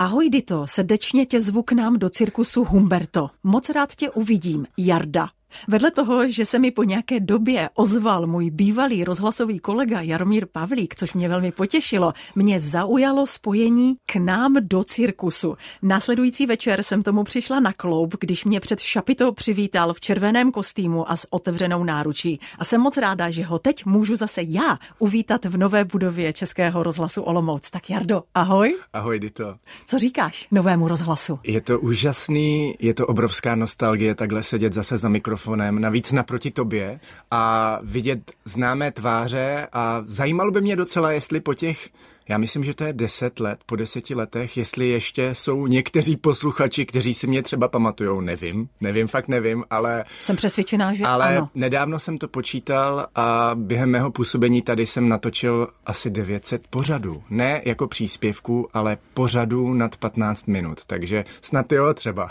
Ahoj Dito, srdečně tě zvu k nám do cirkusu Humberto. Moc rád tě uvidím. Jarda. Vedle toho, že se mi po nějaké době ozval můj bývalý rozhlasový kolega Jaromír Pavlík, což mě velmi potěšilo, mě zaujalo spojení k nám do cirkusu. Následující večer jsem tomu přišla na kloub, když mě před šapitou přivítal v červeném kostýmu a s otevřenou náručí. A jsem moc ráda, že ho teď můžu zase já uvítat v nové budově Českého rozhlasu Olomouc. Tak Jardo, ahoj. Ahoj, Dito. Co říkáš novému rozhlasu? Je to úžasný, je to obrovská nostalgie takhle sedět zase za mikrofon mikrofonem, navíc naproti tobě a vidět známé tváře a zajímalo by mě docela, jestli po těch já myslím, že to je deset let, po deseti letech, jestli ještě jsou někteří posluchači, kteří si mě třeba pamatujou, nevím, nevím, fakt nevím, ale... Jsem přesvědčená, že ale ano. nedávno jsem to počítal a během mého působení tady jsem natočil asi 900 pořadů. Ne jako příspěvků, ale pořadů nad 15 minut, takže snad jo třeba.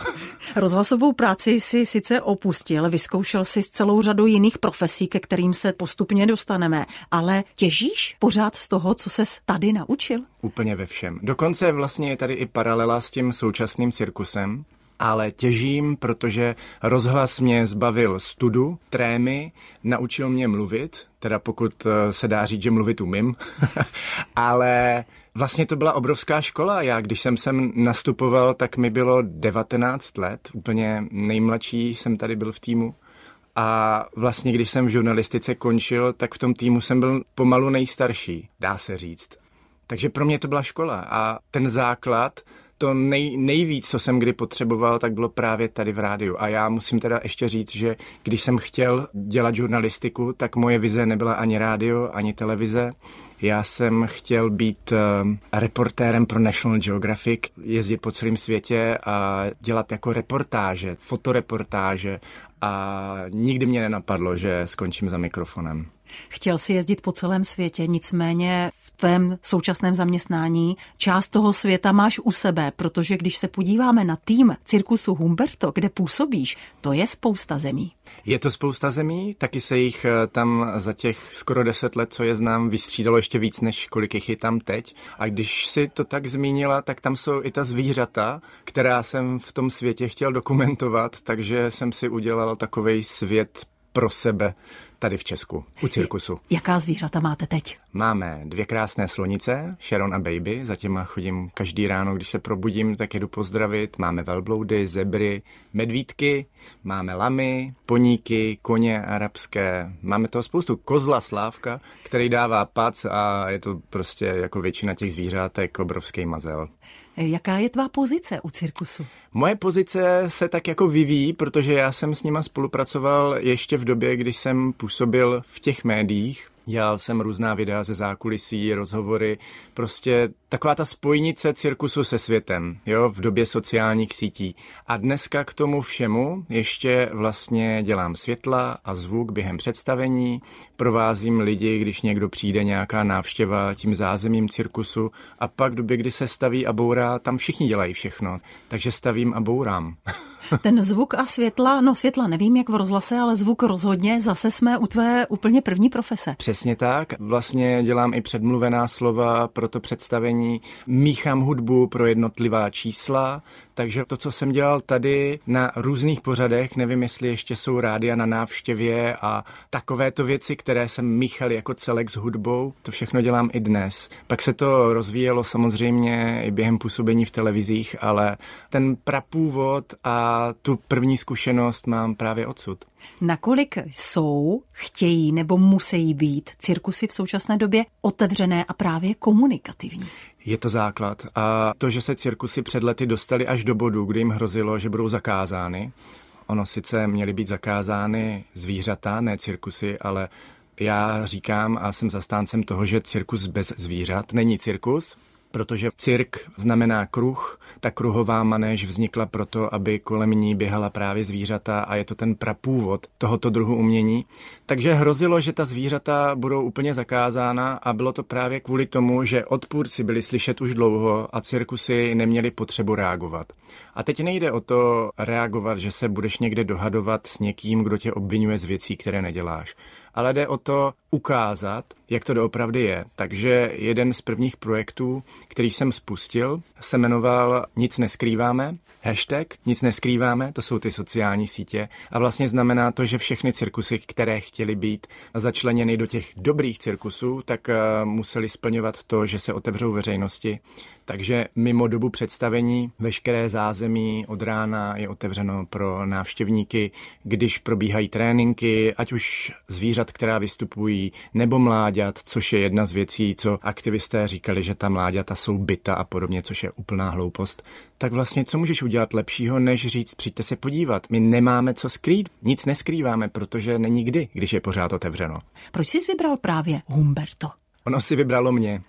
Rozhlasovou práci si sice opustil, vyzkoušel si celou řadu jiných profesí, ke kterým se postupně dostaneme, ale těžíš pořád z toho, co se tady naučil? Naučil? Úplně ve všem. Dokonce vlastně je tady i paralela s tím současným cirkusem, ale těžím, protože rozhlas mě zbavil studu, trémy, naučil mě mluvit, teda pokud eh, se dá říct, že mluvit umím, ale vlastně to byla obrovská škola. Já, když jsem sem nastupoval, tak mi bylo 19 let, úplně nejmladší jsem tady byl v týmu. A vlastně, když jsem v žurnalistice končil, tak v tom týmu jsem byl pomalu nejstarší, dá se říct. Takže pro mě to byla škola a ten základ, to nej, nejvíc, co jsem kdy potřeboval, tak bylo právě tady v rádiu. A já musím teda ještě říct, že když jsem chtěl dělat žurnalistiku, tak moje vize nebyla ani rádio, ani televize. Já jsem chtěl být uh, reportérem pro National Geographic, jezdit po celém světě a dělat jako reportáže, fotoreportáže a nikdy mě nenapadlo, že skončím za mikrofonem. Chtěl si jezdit po celém světě, nicméně v tvém současném zaměstnání část toho světa máš u sebe, protože když se podíváme na tým cirkusu Humberto, kde působíš, to je spousta zemí. Je to spousta zemí, taky se jich eh, tam za těch skoro deset let, co je znám, vystřídalo ještě víc, než kolik jich je tam teď. A když si to tak zmínila, tak tam jsou i ta zvířata, která jsem v tom světě chtěl dokumentovat, takže jsem si udělal takový svět pro sebe tady v Česku, u cirkusu. Jaká zvířata máte teď? Máme dvě krásné slonice, Sharon a Baby, za těma chodím každý ráno, když se probudím, tak jedu pozdravit. Máme velbloudy, zebry, medvídky, máme lamy, poníky, koně arabské, máme toho spoustu. Kozla Slávka, který dává pac a je to prostě jako většina těch zvířátek obrovský mazel. Jaká je tvá pozice u cirkusu? Moje pozice se tak jako vyvíjí, protože já jsem s nima spolupracoval ještě v době, když jsem působil v těch médiích, Dělal jsem různá videa ze zákulisí, rozhovory, prostě taková ta spojnice cirkusu se světem, jo, v době sociálních sítí. A dneska k tomu všemu ještě vlastně dělám světla a zvuk během představení, provázím lidi, když někdo přijde nějaká návštěva tím zázemím cirkusu a pak v době, kdy se staví a bourá, tam všichni dělají všechno. Takže stavím a bourám. Ten zvuk a světla, no světla nevím jak v rozhlase, ale zvuk rozhodně, zase jsme u tvé úplně první profese. Přesně tak, vlastně dělám i předmluvená slova pro to představení, míchám hudbu pro jednotlivá čísla, takže to, co jsem dělal tady na různých pořadech, nevím, jestli ještě jsou rádia na návštěvě a takovéto věci, které jsem míchal jako celek s hudbou, to všechno dělám i dnes. Pak se to rozvíjelo samozřejmě i během působení v televizích, ale ten prapůvod a tu první zkušenost mám právě odsud. Nakolik jsou, chtějí nebo musí být cirkusy v současné době otevřené a právě komunikativní? Je to základ. A to, že se cirkusy před lety dostali až do bodu, kdy jim hrozilo, že budou zakázány. Ono sice měly být zakázány zvířata, ne cirkusy, ale já říkám a jsem zastáncem toho, že cirkus bez zvířat není cirkus, protože cirk znamená kruh, ta kruhová manéž vznikla proto, aby kolem ní běhala právě zvířata a je to ten prapůvod tohoto druhu umění. Takže hrozilo, že ta zvířata budou úplně zakázána a bylo to právě kvůli tomu, že odpůrci byli slyšet už dlouho a cirkusy neměli potřebu reagovat. A teď nejde o to reagovat, že se budeš někde dohadovat s někým, kdo tě obvinuje z věcí, které neděláš ale jde o to ukázat, jak to doopravdy je. Takže jeden z prvních projektů, který jsem spustil, se jmenoval Nic neskrýváme. Hashtag Nic neskrýváme, to jsou ty sociální sítě. A vlastně znamená to, že všechny cirkusy, které chtěly být začleněny do těch dobrých cirkusů, tak uh, museli splňovat to, že se otevřou veřejnosti. Takže mimo dobu představení veškeré zázemí od rána je otevřeno pro návštěvníky, když probíhají tréninky, ať už zvířat, která vystupují, nebo mláďat, což je jedna z věcí, co aktivisté říkali, že ta mláďata jsou byta a podobně, což je úplná hloupost. Tak vlastně, co můžeš udělat lepšího, než říct, přijďte se podívat. My nemáme co skrýt, nic neskrýváme, protože není kdy, když je pořád otevřeno. Proč jsi vybral právě Humberto? Ono si vybralo mě.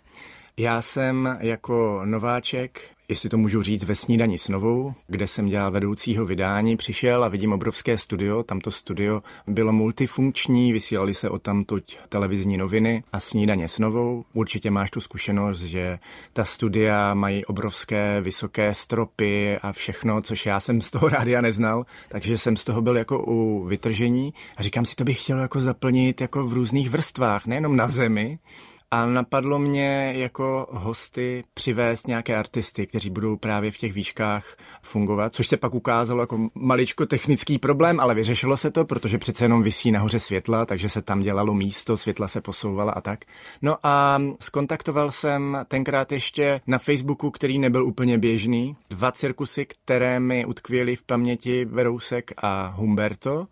Já jsem jako nováček, jestli to můžu říct, ve snídani s novou, kde jsem dělal vedoucího vydání, přišel a vidím obrovské studio. Tamto studio bylo multifunkční, vysílali se o tamtuť televizní noviny a snídaně s novou. Určitě máš tu zkušenost, že ta studia mají obrovské vysoké stropy a všechno, což já jsem z toho rádia neznal, takže jsem z toho byl jako u vytržení a říkám si, to bych chtěl jako zaplnit jako v různých vrstvách, nejenom na zemi, a napadlo mě jako hosty přivést nějaké artisty, kteří budou právě v těch výškách fungovat, což se pak ukázalo jako maličko technický problém, ale vyřešilo se to, protože přece jenom vysí nahoře světla, takže se tam dělalo místo, světla se posouvala a tak. No a skontaktoval jsem tenkrát ještě na Facebooku, který nebyl úplně běžný, dva cirkusy, které mi utkvěly v paměti Berousek a Humberto.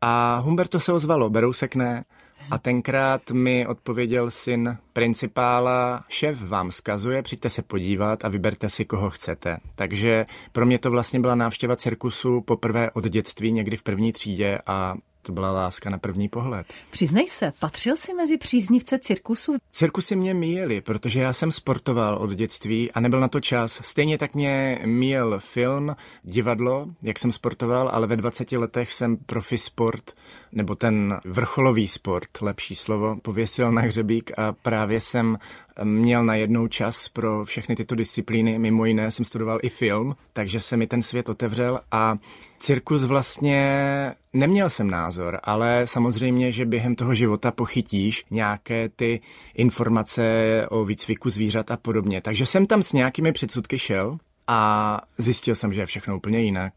A Humberto se ozvalo, Berousek ne. A tenkrát mi odpověděl syn principála, šéf vám skazuje, přijďte se podívat a vyberte si, koho chcete. Takže pro mě to vlastně byla návštěva cirkusu poprvé od dětství, někdy v první třídě a to byla láska na první pohled. Přiznej se, patřil jsi mezi příznivce cirkusu? Cirkusy mě míjeli, protože já jsem sportoval od dětství a nebyl na to čas. Stejně tak mě míjel film, divadlo, jak jsem sportoval, ale ve 20 letech jsem profi sport, nebo ten vrcholový sport, lepší slovo, pověsil na hřebík a právě jsem měl najednou čas pro všechny tyto disciplíny. Mimo jiné jsem studoval i film, takže se mi ten svět otevřel a cirkus vlastně neměl jsem názor, ale samozřejmě, že během toho života pochytíš nějaké ty informace o výcviku zvířat a podobně. Takže jsem tam s nějakými předsudky šel a zjistil jsem, že je všechno úplně jinak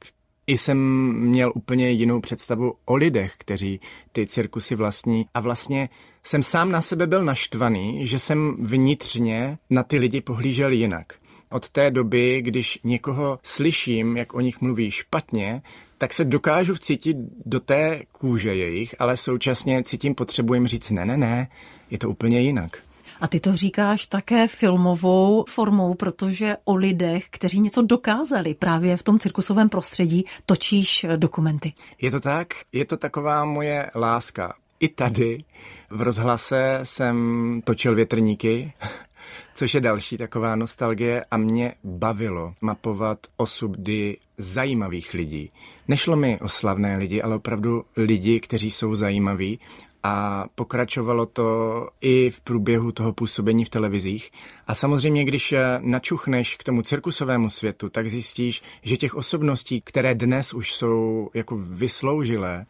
i jsem měl úplně jinou představu o lidech, kteří ty cirkusy vlastní a vlastně jsem sám na sebe byl naštvaný, že jsem vnitřně na ty lidi pohlížel jinak. Od té doby, když někoho slyším, jak o nich mluví špatně, tak se dokážu vcítit do té kůže jejich, ale současně cítím potřebu jim říct ne, ne, ne, je to úplně jinak. A ty to říkáš také filmovou formou, protože o lidech, kteří něco dokázali právě v tom cirkusovém prostředí, točíš dokumenty. Je to tak? Je to taková moje láska. I tady v rozhlase jsem točil větrníky, což je další taková nostalgie a mě bavilo mapovat osudy zajímavých lidí. Nešlo mi o slavné lidi, ale opravdu lidi, kteří jsou zajímaví a pokračovalo to i v průběhu toho působení v televizích. A samozřejmě, když načuchneš k tomu cirkusovému světu, tak zjistíš, že těch osobností, které dnes už jsou jako vysloužilé,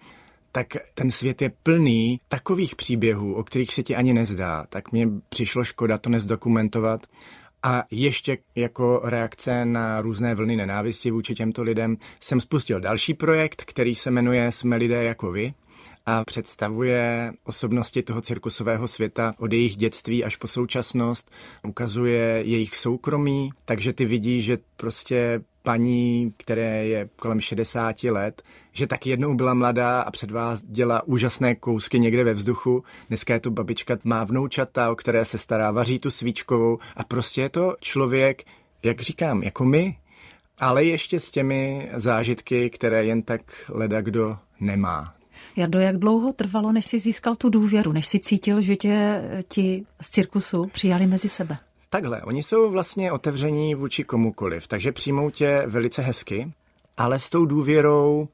tak ten svět je plný takových příběhů, o kterých se ti ani nezdá. Tak mě přišlo škoda to nezdokumentovat. A ještě jako reakce na různé vlny nenávisti vůči těmto lidem jsem spustil další projekt, který se jmenuje Jsme lidé jako vy a představuje osobnosti toho cirkusového světa od jejich dětství až po současnost, ukazuje jejich soukromí, takže ty vidíš, že prostě paní, které je kolem 60 let, že tak jednou byla mladá a před vás dělá úžasné kousky někde ve vzduchu. Dneska je to babička, má vnoučata, o které se stará, vaří tu svíčkovou a prostě je to člověk, jak říkám, jako my, ale ještě s těmi zážitky, které jen tak leda kdo nemá. Jardo, jak dlouho trvalo, než jsi získal tu důvěru, než jsi cítil, že tě ti z cirkusu přijali mezi sebe? Takhle, oni jsou vlastně otevření vůči komukoliv, takže přijmou tě velice hezky, ale s tou důvěrou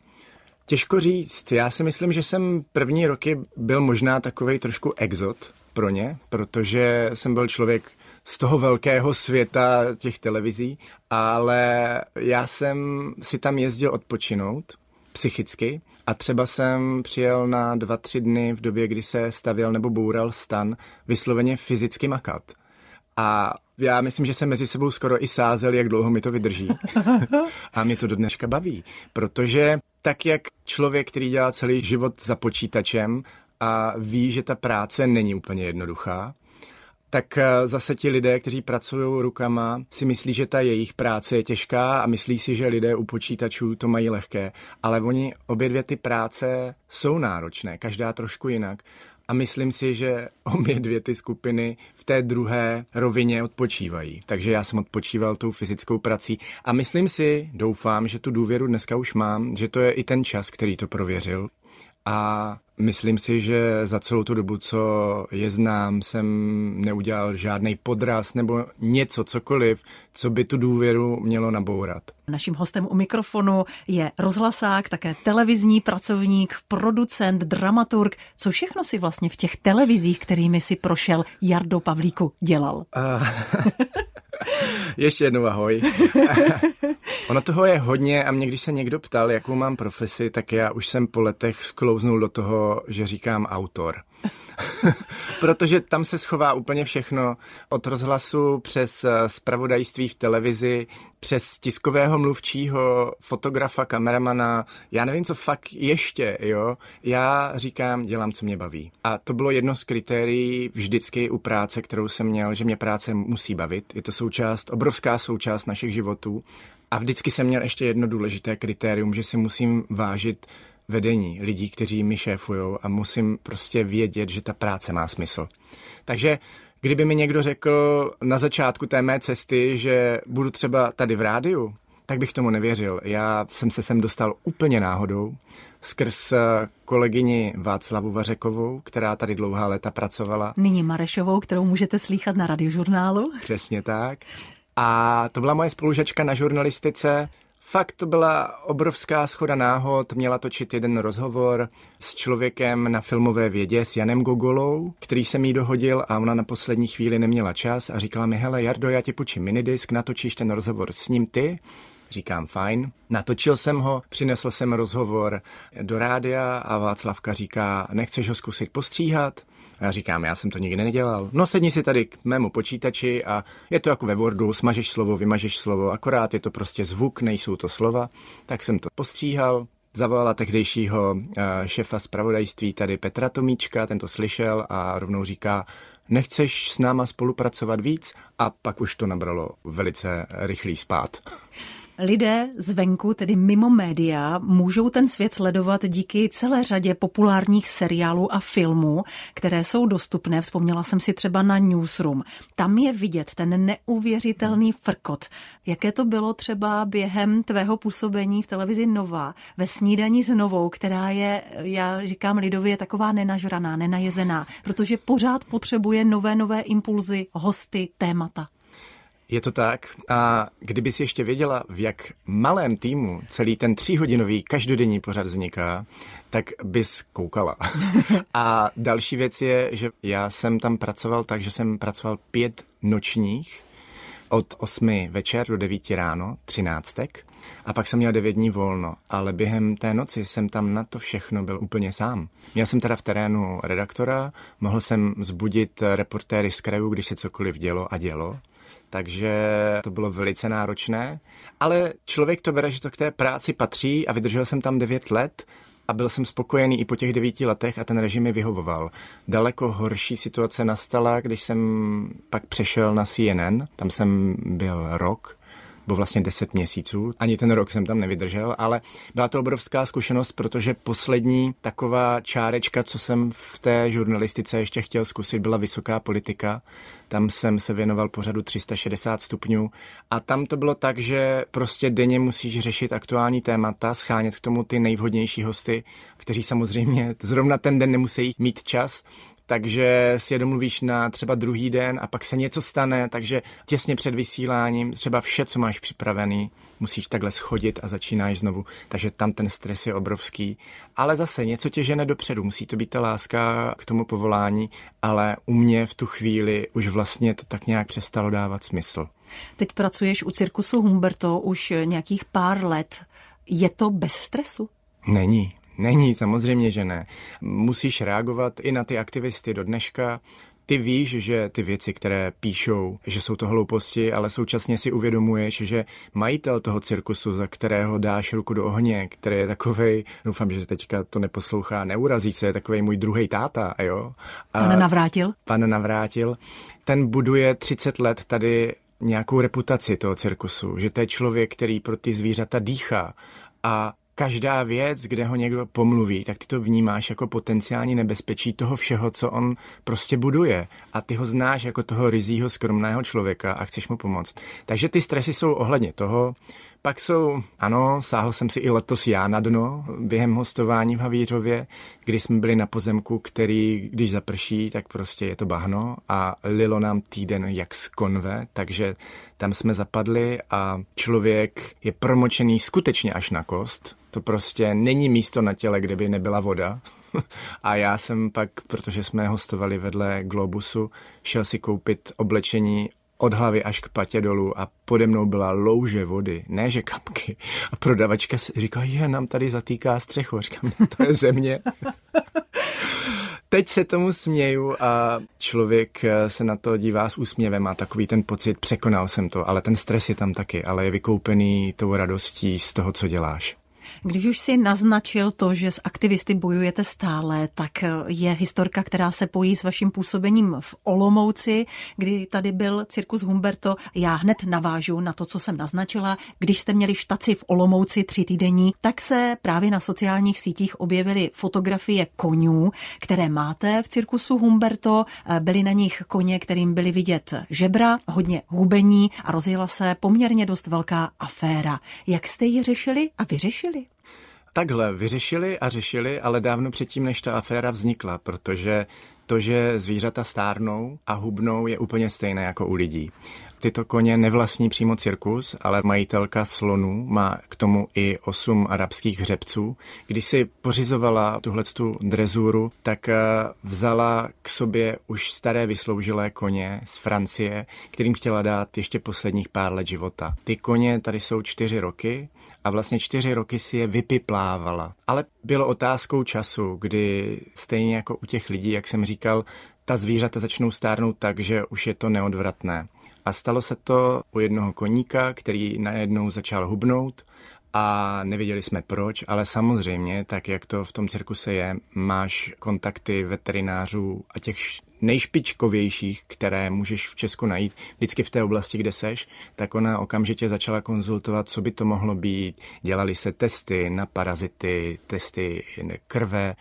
těžko říct. Já si myslím, že jsem první roky byl možná takový trošku exot pro ně, protože jsem byl člověk z toho velkého světa těch televizí, ale já jsem si tam jezdil odpočinout psychicky. A třeba jsem přijel na dva, tři dny v době, kdy se stavěl nebo boural stan, vysloveně fyzicky makat. A já myslím, že se mezi sebou skoro i sázel, jak dlouho mi to vydrží. a mě to do dneška baví, protože tak, jak člověk, který dělá celý život za počítačem a ví, že ta práce není úplně jednoduchá, tak eh, zase ti lidé, kteří pracují rukama, si myslí, že ta jejich práce je těžká a myslí si, že lidé u počítačů to mají lehké. Ale oni obě dvě ty práce jsou náročné, každá trošku jinak. A myslím si, že obě dvě ty skupiny v té druhé rovině odpočívají. Takže já jsem odpočíval tou fyzickou prací a myslím si, doufám, že tu důvěru dneska už mám, že to je i ten čas, který to prověřil. A Myslím si, že za celou tu dobu, co je znám, jsem neudělal žádný podraz nebo něco, cokoliv, co by tu důvěru mělo nabourat. Naším hostem u mikrofonu je rozhlasák, také televizní pracovník, producent, dramaturg. Co všechno si vlastně v těch televizích, kterými si prošel Jardo Pavlíku, dělal? Uh, ještě jednou ahoj. ono toho je hodně a mě, když se někdo ptal, jakou mám profesi, tak já už jsem po letech sklouznul do toho, že říkám autor. Protože tam se schová úplně všechno. Od rozhlasu přes spravodajství eh, v televizi, přes tiskového mluvčího, fotografa, kameramana, já nevím, co fakt ještě, jo. Já říkám, dělám, co mě baví. A to bylo jedno z kritérií vždycky u práce, kterou jsem měl, že mě práce musí bavit. Je to součást, obrovská součást našich životů. A vždycky jsem měl ještě jedno důležité kritérium, že si musím vážit vedení, lidí, kteří mi šéfují a musím prostě vědět, že ta práce má smysl. Takže kdyby mi někdo řekl na začátku té mé cesty, že budu třeba tady v rádiu, tak bych tomu nevěřil. Já jsem se sem dostal úplně náhodou skrz eh, kolegyni Václavu Vařekovou, která tady dlouhá léta pracovala. Nyní Marešovou, kterou můžete slýchat na radiožurnálu. Přesně tak. A to byla moje spolužačka na žurnalistice. Fakt to byla obrovská schoda náhod. Měla točit jeden rozhovor s člověkem na filmové vědě, s Janem Gogolou, který se mi dohodil a ona na poslední chvíli neměla čas a říkala mi, hele Jardo, já ti počím minidisk, natočíš ten rozhovor s ním ty. Říkám, fajn. Natočil jsem ho, přinesl jsem rozhovor do rádia a Václavka říká, nechceš ho zkusit postříhat? A já říkám, já jsem to nikdy nedělal. No sedni si tady k mému počítači a je to jako ve Wordu, smažeš slovo, vymažeš slovo, akorát je to prostě zvuk, nejsou to slova. Tak jsem to postříhal, zavolala tehdejšího eh, šefa zpravodajství tady Petra Tomíčka, ten to slyšel a rovnou říká, nechceš s náma spolupracovat víc? A pak už to nabralo velice rychlý spát. Lidé zvenku, tedy mimo média, můžou ten svět sledovat díky celé řadě populárních seriálů a filmů, které jsou dostupné. Vzpomněla jsem si třeba na Newsroom. Tam je vidět ten neuvěřitelný frkot. Jaké to bylo třeba během tvého působení v televizi Nova, ve snídaní s Novou, která je, já říkám lidově, taková nenažraná, nenajezená, protože pořád potřebuje nové, nové impulzy, hosty, témata. Je to tak. A kdyby si ještě věděla, v jak malém týmu celý ten tříhodinový každodenní pořad vzniká, tak bys koukala. A další věc je, že já jsem tam pracoval tak, že jsem pracoval pět nočních od 8 večer do 9 ráno, třináctek, a pak jsem měl 9 dní volno, ale během té noci jsem tam na to všechno byl úplně sám. Měl jsem teda v terénu redaktora, mohl jsem zbudit reportéry z krajů, když se cokoliv dělo a dělo takže to bylo velice náročné. Ale člověk to bere, že to k té práci patří a vydržel jsem tam 9 let a byl jsem spokojený i po těch devíti letech a ten režim mi vyhovoval. Daleko horší situace nastala, když jsem pak přešel na CNN, tam jsem byl rok bylo vlastně 10 měsíců. Ani ten rok jsem tam nevydržel, ale byla to obrovská zkušenost, protože poslední taková čárečka, co jsem v té žurnalistice ještě chtěl zkusit, byla vysoká politika. Tam jsem se věnoval pořadu 360 stupňů a tam to bylo tak, že prostě denně musíš řešit aktuální témata, schánět k tomu ty nejvhodnější hosty, kteří samozřejmě zrovna ten den nemusí mít čas, takže si je domluvíš na třeba druhý den a pak se něco stane, takže těsně před vysíláním třeba vše, co máš připravený, musíš takhle schodit a začínáš znovu. Takže tam ten stres je obrovský. Ale zase něco tě žene dopředu, musí to být ta láska k tomu povolání, ale u mě v tu chvíli už vlastně to tak nějak přestalo dávat smysl. Teď pracuješ u cirkusu Humberto už nějakých pár let. Je to bez stresu? Není. Není, samozřejmě, že ne. Musíš reagovat i na ty aktivisty do dneška. Ty víš, že ty věci, které píšou, že jsou to hlouposti, ale současně si uvědomuješ, že majitel toho cirkusu, za kterého dáš ruku do ohně, který je takovej, doufám, že teďka to neposlouchá, neurazí se, je takovej můj druhý táta, jo. A pan Navrátil? Pan Navrátil. Ten buduje 30 let tady nějakou reputaci toho cirkusu, že to je člověk, který pro ty zvířata dýchá a každá věc, kde ho někdo pomluví, tak ty to vnímáš jako potenciální nebezpečí toho všeho, co on prostě buduje. A ty ho znáš jako toho rizího, skromného člověka a chceš mu pomoct. Takže ty stresy jsou ohledně toho. Pak jsou, ano, sáhl jsem si i letos já na dno během hostování v Havířově, kdy jsme byli na pozemku, který, když zaprší, tak prostě je to bahno a lilo nám týden jak z konve, takže tam jsme zapadli a člověk je promočený skutečně až na kost. To prostě není místo na těle, kde by nebyla voda. A já jsem pak, protože jsme hostovali vedle Globusu, šel si koupit oblečení od hlavy až k patě dolů a pode mnou byla louže vody, ne že kapky. A prodavačka říká, je, nám tady zatýká střechu. Říkám, to je země. Teď se tomu směju a člověk se na to dívá s úsměvem a takový ten pocit, překonal jsem to, ale ten stres je tam taky, ale je vykoupený tou radostí z toho, co děláš. Když už si naznačil to, že s aktivisty bojujete stále, tak je historka, která se pojí s vaším působením v Olomouci, kdy tady byl cirkus Humberto. Já hned navážu na to, co jsem naznačila. Když jste měli štaci v Olomouci tři týdení, tak se právě na sociálních sítích objevily fotografie konňů, které máte v cirkusu Humberto. Byly na nich koně, kterým byly vidět žebra, hodně hubení a rozjela se poměrně dost velká aféra. Jak jste ji řešili a vyřešili? Takhle vyřešili a řešili, ale dávno předtím, než ta aféra vznikla, protože to, že zvířata stárnou a hubnou, je úplně stejné jako u lidí. Tyto koně nevlastní přímo cirkus, ale majitelka slonů má k tomu i osm arabských hřebců. Když si pořizovala tuhletu drezuru, tak eh, vzala k sobě už staré vysloužilé koně z Francie, kterým chtěla dát ještě posledních pár let života. Ty koně tady jsou čtyři roky a vlastně čtyři roky si je vypiplávala. Ale bylo otázkou času, kdy stejně jako u těch lidí, jak jsem říkal, ta zvířata začnou stárnout tak, že už je to neodvratné. A stalo se to u jednoho koníka, který najednou začal hubnout a nevěděli jsme proč, ale samozřejmě, tak jak to v tom cirkuse je, máš kontakty veterinářů a těch nejšpičkovějších, které můžeš v Česku najít, vždycky v té oblasti, kde seš, tak ona okamžitě začala konzultovat, co by to mohlo být. Dělali se testy na parazity, testy krve,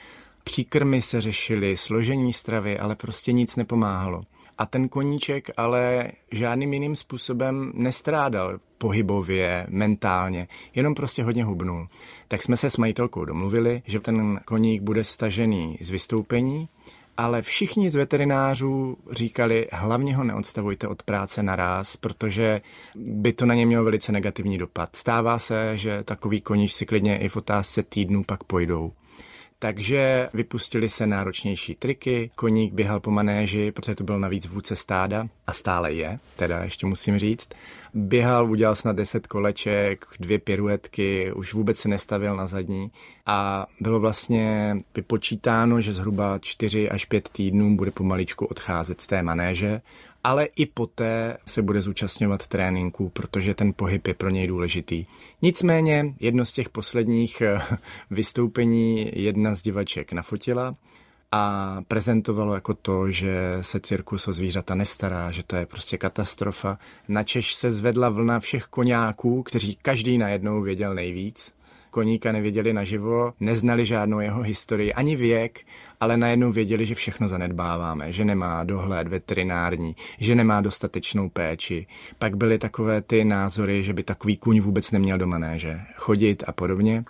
příkrmy se řešily, složení stravy, ale prostě nic nepomáhalo. A ten koníček ale žádným jiným způsobem nestrádal pohybově, mentálně, jenom prostě hodně hubnul. Tak jsme se s majitelkou domluvili, že ten koník bude stažený z vystoupení, ale všichni z veterinářů říkali, hlavně ho neodstavujte od práce naraz, protože by to na ně mělo velice negativní dopad. Stává se, že takový koníč si klidně i v otázce týdnů pak pojdou. Takže vypustili se náročnější triky, koník běhal po manéži, protože to byl navíc vůdce stáda a stále je, teda ještě musím říct. Běhal, udělal snad 10 koleček, dvě piruetky, už vůbec se nestavil na zadní a bylo vlastně vypočítáno, že zhruba 4 až 5 týdnů bude pomaličku odcházet z té manéže ale i poté se bude zúčastňovat tréninku, protože ten pohyb je pro něj důležitý. Nicméně jedno z těch posledních eh, vystoupení jedna z divaček nafotila a prezentovalo jako to, že se cirkus o zvířata nestará, že to je prostě katastrofa. Načež se zvedla vlna všech koňáků, kteří každý najednou věděl nejvíc koníka neviděli naživo, neznali žádnou jeho historii, ani věk, ale najednou věděli, že všechno zanedbáváme, že nemá dohled veterinární, že nemá dostatečnou péči. Pak byly takové ty názory, že by takový kůň vůbec neměl do manéže chodit a podobně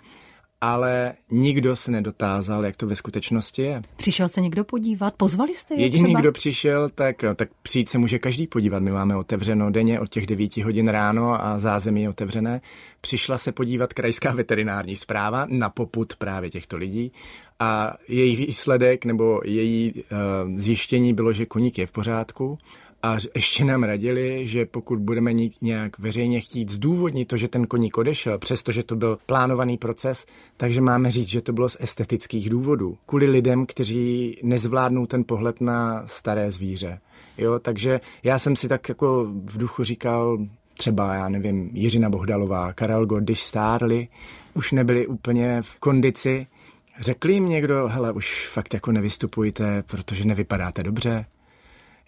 ale nikdo se nedotázal, jak to ve skutečnosti je. Přišel se někdo podívat? Pozvali jste je Jediný, třeba? kdo přišel, tak, tak přijít se může každý podívat. My máme otevřeno denně od těch 9 hodin ráno a zázemí je otevřené. Přišla se podívat krajská veterinární zpráva na poput právě těchto lidí a její výsledek nebo její uh, zjištění bylo, že koník je v pořádku A ještě nám radili, že pokud budeme nějak veřejně chtít zdůvodnit to, že ten koník odešel, přestože to byl plánovaný proces, takže máme říct, že to bylo z estetických důvodů. Kvůli lidem, kteří nezvládnou ten pohled na staré zvíře. Jo, takže já jsem si tak jako v duchu říkal, třeba, já nevím, Jiřina Bohdalová, Karel Gott, když stárli, už nebyli úplně v kondici. Řekli jim někdo, hele, už fakt jako nevystupujte, protože nevypadáte dobře.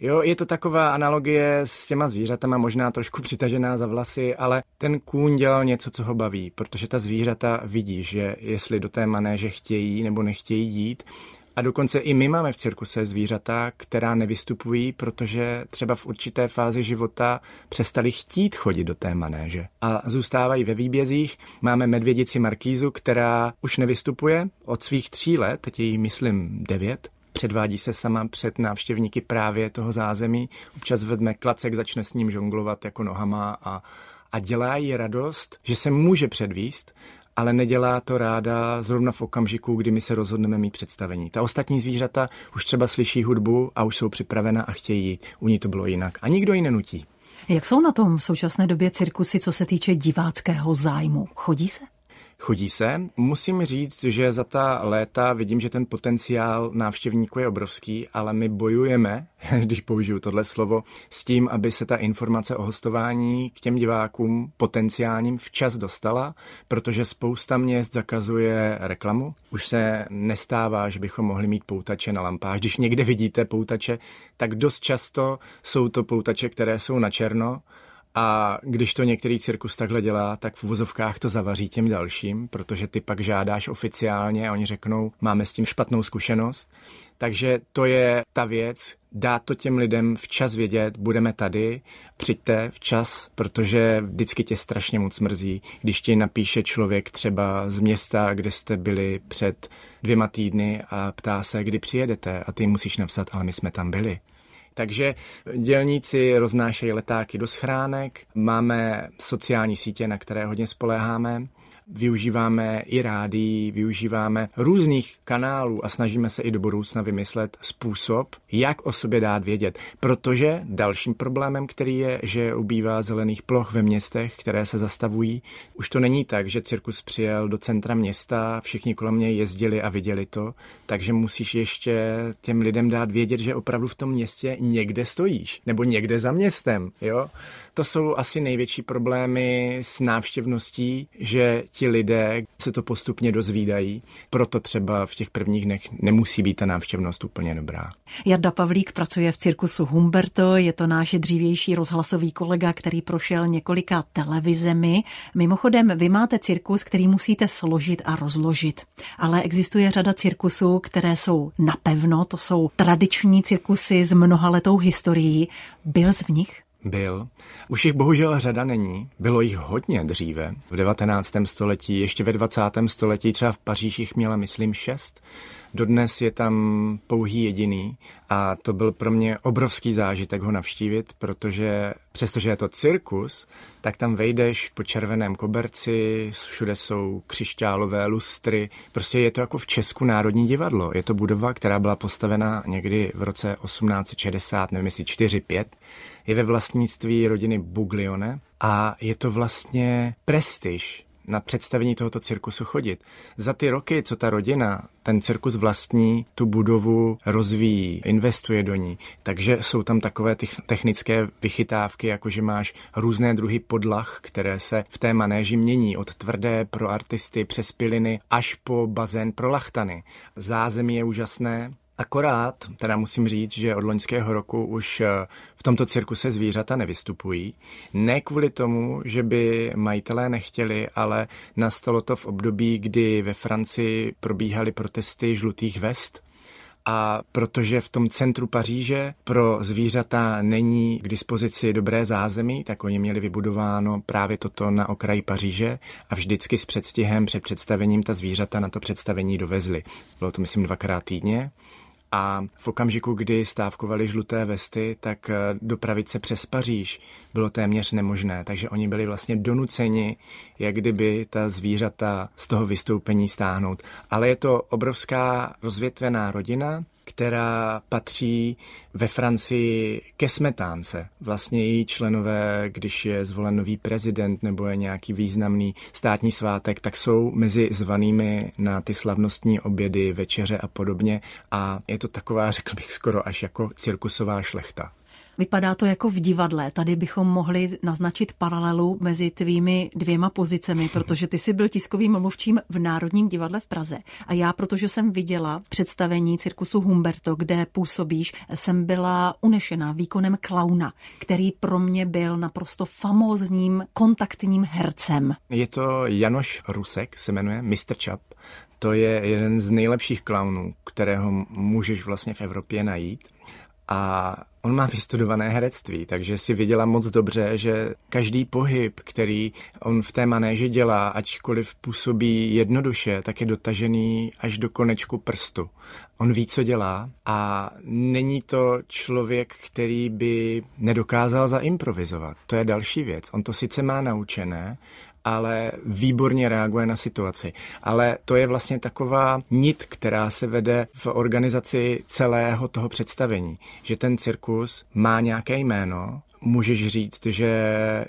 Jo, je to taková analogie s těma zvířatama, možná trošku přitažená za vlasy, ale ten kůň dělal něco, co ho baví, protože ta zvířata vidí, že jestli do té manéže chtějí nebo nechtějí jít, a dokonce i my máme v cirkuse zvířata, která nevystupují, protože třeba v určité fázi života přestali chtít chodit do té manéže a zůstávají ve výbězích. Máme medvědici Markízu, která už nevystupuje. Od svých tří let, teď jí myslím devět, předvádí se sama před návštěvníky právě toho zázemí. Občas vedme klacek, začne s ním žonglovat jako nohama a, a dělá jí radost, že se může předvíst ale nedělá to ráda zrovna v okamžiku, kdy my se rozhodneme mít představení. Ta ostatní zvířata už třeba slyší hudbu a už jsou připravena a chtějí. U ní to bylo jinak. A nikdo ji nenutí. Jak jsou na tom v současné době cirkusy, co se týče diváckého zájmu? Chodí se? Chodí se. Musím říct, že za ta léta vidím, že ten potenciál návštěvníků je obrovský, ale my bojujeme, když použiju tohle slovo, s tím, aby se ta informace o hostování k těm divákům potenciálním včas dostala, protože spousta měst zakazuje reklamu. Už se nestává, že bychom mohli mít poutače na lampách. Když někde vidíte poutače, tak dost často jsou to poutače, které jsou na černo a když to některý cirkus takhle dělá, tak v uvozovkách to zavaří těm dalším, protože ty pak žádáš oficiálně a oni řeknou, máme s tím špatnou zkušenost. Takže to je ta věc, dát to těm lidem včas vědět, budeme tady, přijďte včas, protože vždycky tě strašně moc mrzí, když ti napíše člověk třeba z města, kde jste byli před dvěma týdny a ptá se, kdy přijedete a ty musíš napsat, ale my jsme tam byli. Takže dělníci roznášejí letáky do schránek, máme sociální sítě, na které hodně spoléháme, využíváme i rádií, využíváme různých kanálů a snažíme se i do budoucna vymyslet způsob, jak o sobě dát vědět. Protože dalším problémem, který je, že ubývá zelených ploch ve městech, které se zastavují, už to není tak, že cirkus přijel do centra města, všichni kolem mě jezdili a viděli to, takže musíš ještě těm lidem dát vědět, že opravdu v tom městě někde stojíš, nebo někde za městem, jo? To jsou asi největší problémy s návštěvností, že ti lidé se to postupně dozvídají, proto třeba v těch prvních dnech nemusí být ta návštěvnost úplně dobrá. Jarda Pavlík pracuje v cirkusu Humberto, je to náš dřívější rozhlasový kolega, který prošel několika televizemi. Mimochodem, vy máte cirkus, který musíte složit a rozložit. Ale existuje řada cirkusů, které jsou napevno, to jsou tradiční cirkusy s mnohaletou historií. Byl z nich? Byl. Už jich bohužel řada není. Bylo jich hodně dříve. V 19. století, ještě ve 20. století, třeba v Paříži jich měla, myslím, šest. Dodnes je tam pouhý jediný a to byl pro mě obrovský zážitek ho navštívit, protože přestože je to cirkus, tak tam vejdeš po červeném koberci, všude jsou křišťálové lustry, prostě je to jako v Česku Národní divadlo. Je to budova, která byla postavena někdy v roce 1860, nevím jestli 4-5, je ve vlastnictví rodiny Buglione a je to vlastně prestiž na představení tohoto cirkusu chodit. Za ty roky, co ta rodina ten cirkus vlastní, tu budovu rozvíjí, investuje do ní, takže jsou tam takové technické vychytávky, jako že máš různé druhy podlah, které se v té manéži mění, od tvrdé pro artisty přes piliny až po bazén pro lachtany. Zázemí je úžasné, Akorát, teda musím říct, že od loňského roku už eh, v tomto cirkuse zvířata nevystupují. Ne kvůli tomu, že by majitelé nechtěli, ale nastalo to v období, kdy ve Francii probíhaly protesty žlutých vest a protože v tom centru Paříže pro zvířata není k dispozici dobré zázemí, tak oni měli vybudováno právě toto na okraji Paříže a vždycky s předstihem před představením ta zvířata na to představení dovezli. Bylo to myslím dvakrát týdně a v okamžiku, kdy stávkovali žluté vesty, tak eh, dopravit se přes Paříž bylo téměř nemožné, takže oni byli vlastně donuceni, jak kdyby ta zvířata z toho vystoupení stáhnout. Ale je to obrovská rozvětvená rodina, která patří ve Francii ke smetánce. Vlastně její členové, když je zvolen nový prezident nebo je nějaký významný státní svátek, tak jsou mezi zvanými na ty slavnostní obědy, večeře a podobně. A je to taková, řekl bych, skoro až jako cirkusová šlechta. Vypadá to jako v divadle. Tady bychom mohli naznačit paralelu mezi tvými dvěma pozicemi, protože ty jsi byl tiskovým mluvčím v Národním divadle v Praze. A já, protože jsem viděla představení cirkusu Humberto, kde působíš, jsem byla unešená výkonem klauna, který pro mě byl naprosto famózním kontaktním hercem. Je to Janoš Rusek, se jmenuje Mr. Chap. To je jeden z nejlepších klaunů, kterého můžeš vlastně v Evropě najít. A on má vystudované herectví, takže si viděla moc dobře, že každý pohyb, který on v té manéži dělá, ačkoliv působí jednoduše, tak je dotažený až do konečku prstu. On ví, co dělá a není to člověk, který by nedokázal zaimprovizovat. To je další věc. On to sice má naučené, ale výborně reaguje na situaci. Ale to je vlastně taková nit, která se vede v organizaci celého toho představení, že ten cirkus má nějaké jméno, můžeš říct, že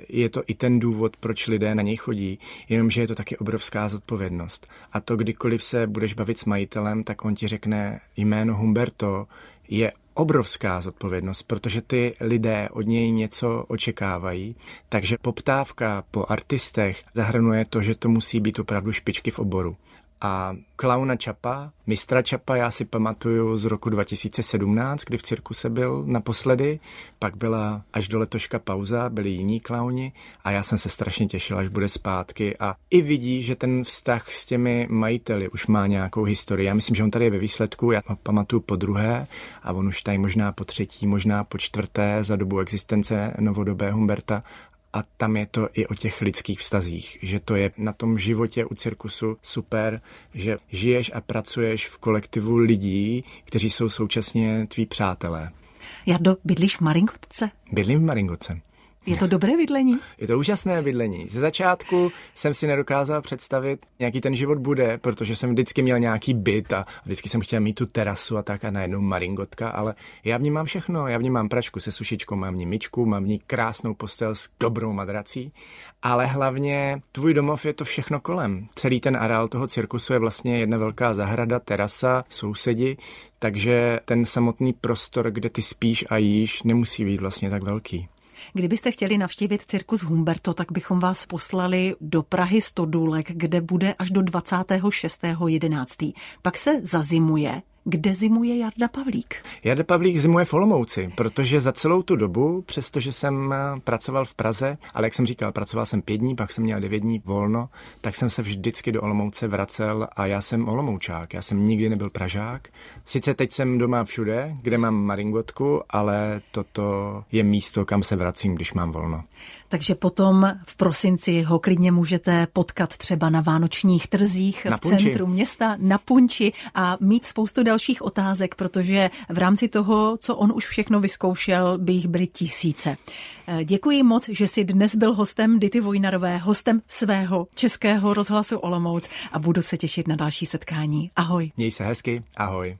je to i ten důvod, proč lidé na něj chodí, jenomže je to taky obrovská zodpovědnost. A to kdykoliv se budeš bavit s majitelem, tak on ti řekne jméno Humberto je obrovská zodpovědnost, protože ty lidé od něj něco očekávají. Takže poptávka po artistech zahrnuje to, že to musí být opravdu špičky v oboru. A klauna Čapa, mistra Čapa, já si pamatuju z roku 2017, kdy v cirkuse byl naposledy, pak byla až do letoška pauza, byli jiní klauni a já jsem se strašně těšil, až bude zpátky a i vidí, že ten vztah s těmi majiteli už má nějakou historii. Já myslím, že on tady je ve výsledku, já ho pamatuju po druhé a on už tady možná po třetí, možná po čtvrté za dobu existence novodobé Humberta a tam je to i o těch lidských vztazích, že to je na tom životě u cirkusu super, že žiješ a pracuješ v kolektivu lidí, kteří jsou současně tví přátelé. Jardo, bydlíš v Maringotce? Bydlím v Maringotce. Je to dobré bydlení? Je to úžasné bydlení. Ze začátku jsem si nedokázal představit, jaký ten život bude, protože jsem vždycky měl nějaký byt a vždycky jsem chtěl mít tu terasu a tak a najednou maringotka, ale já v ní mám všechno. Já v ní mám pračku se sušičkou, mám v ní myčku, mám v ní krásnou postel s dobrou madrací, ale hlavně tvůj domov je to všechno kolem. Celý ten areál toho cirkusu je vlastně jedna velká zahrada, terasa, sousedi, takže ten samotný prostor, kde ty spíš a jíš, nemusí být vlastně tak velký. Kdybyste chtěli navštívit cirkus Humberto, tak bychom vás poslali do Prahy 100 důlek, kde bude až do 26.11. Pak se zazimuje kde zimuje Jarda Pavlík? Jarda Pavlík zimuje v Olomouci, protože za celou tu dobu, přestože jsem eh, pracoval v Praze, ale jak jsem říkal, pracoval jsem pět dní, pak jsem měl devět dní volno, tak jsem se vždycky do Olomouce vracel a já jsem Olomoučák, já jsem nikdy nebyl Pražák. Sice teď jsem doma všude, kde mám maringotku, ale toto je místo, kam se vracím, když mám volno. Takže potom v prosinci ho klidně můžete potkat třeba na vánočních trzích na v centru města, na Punči a mít spoustu dalších otázek, protože v rámci toho, co on už všechno vyzkoušel, by jich byly tisíce. Eh, děkuji moc, že jsi dnes byl hostem Dity Vojnarové, hostem svého českého rozhlasu Olomouc a budu se těšit na další setkání. Ahoj. Měj se hezky, ahoj.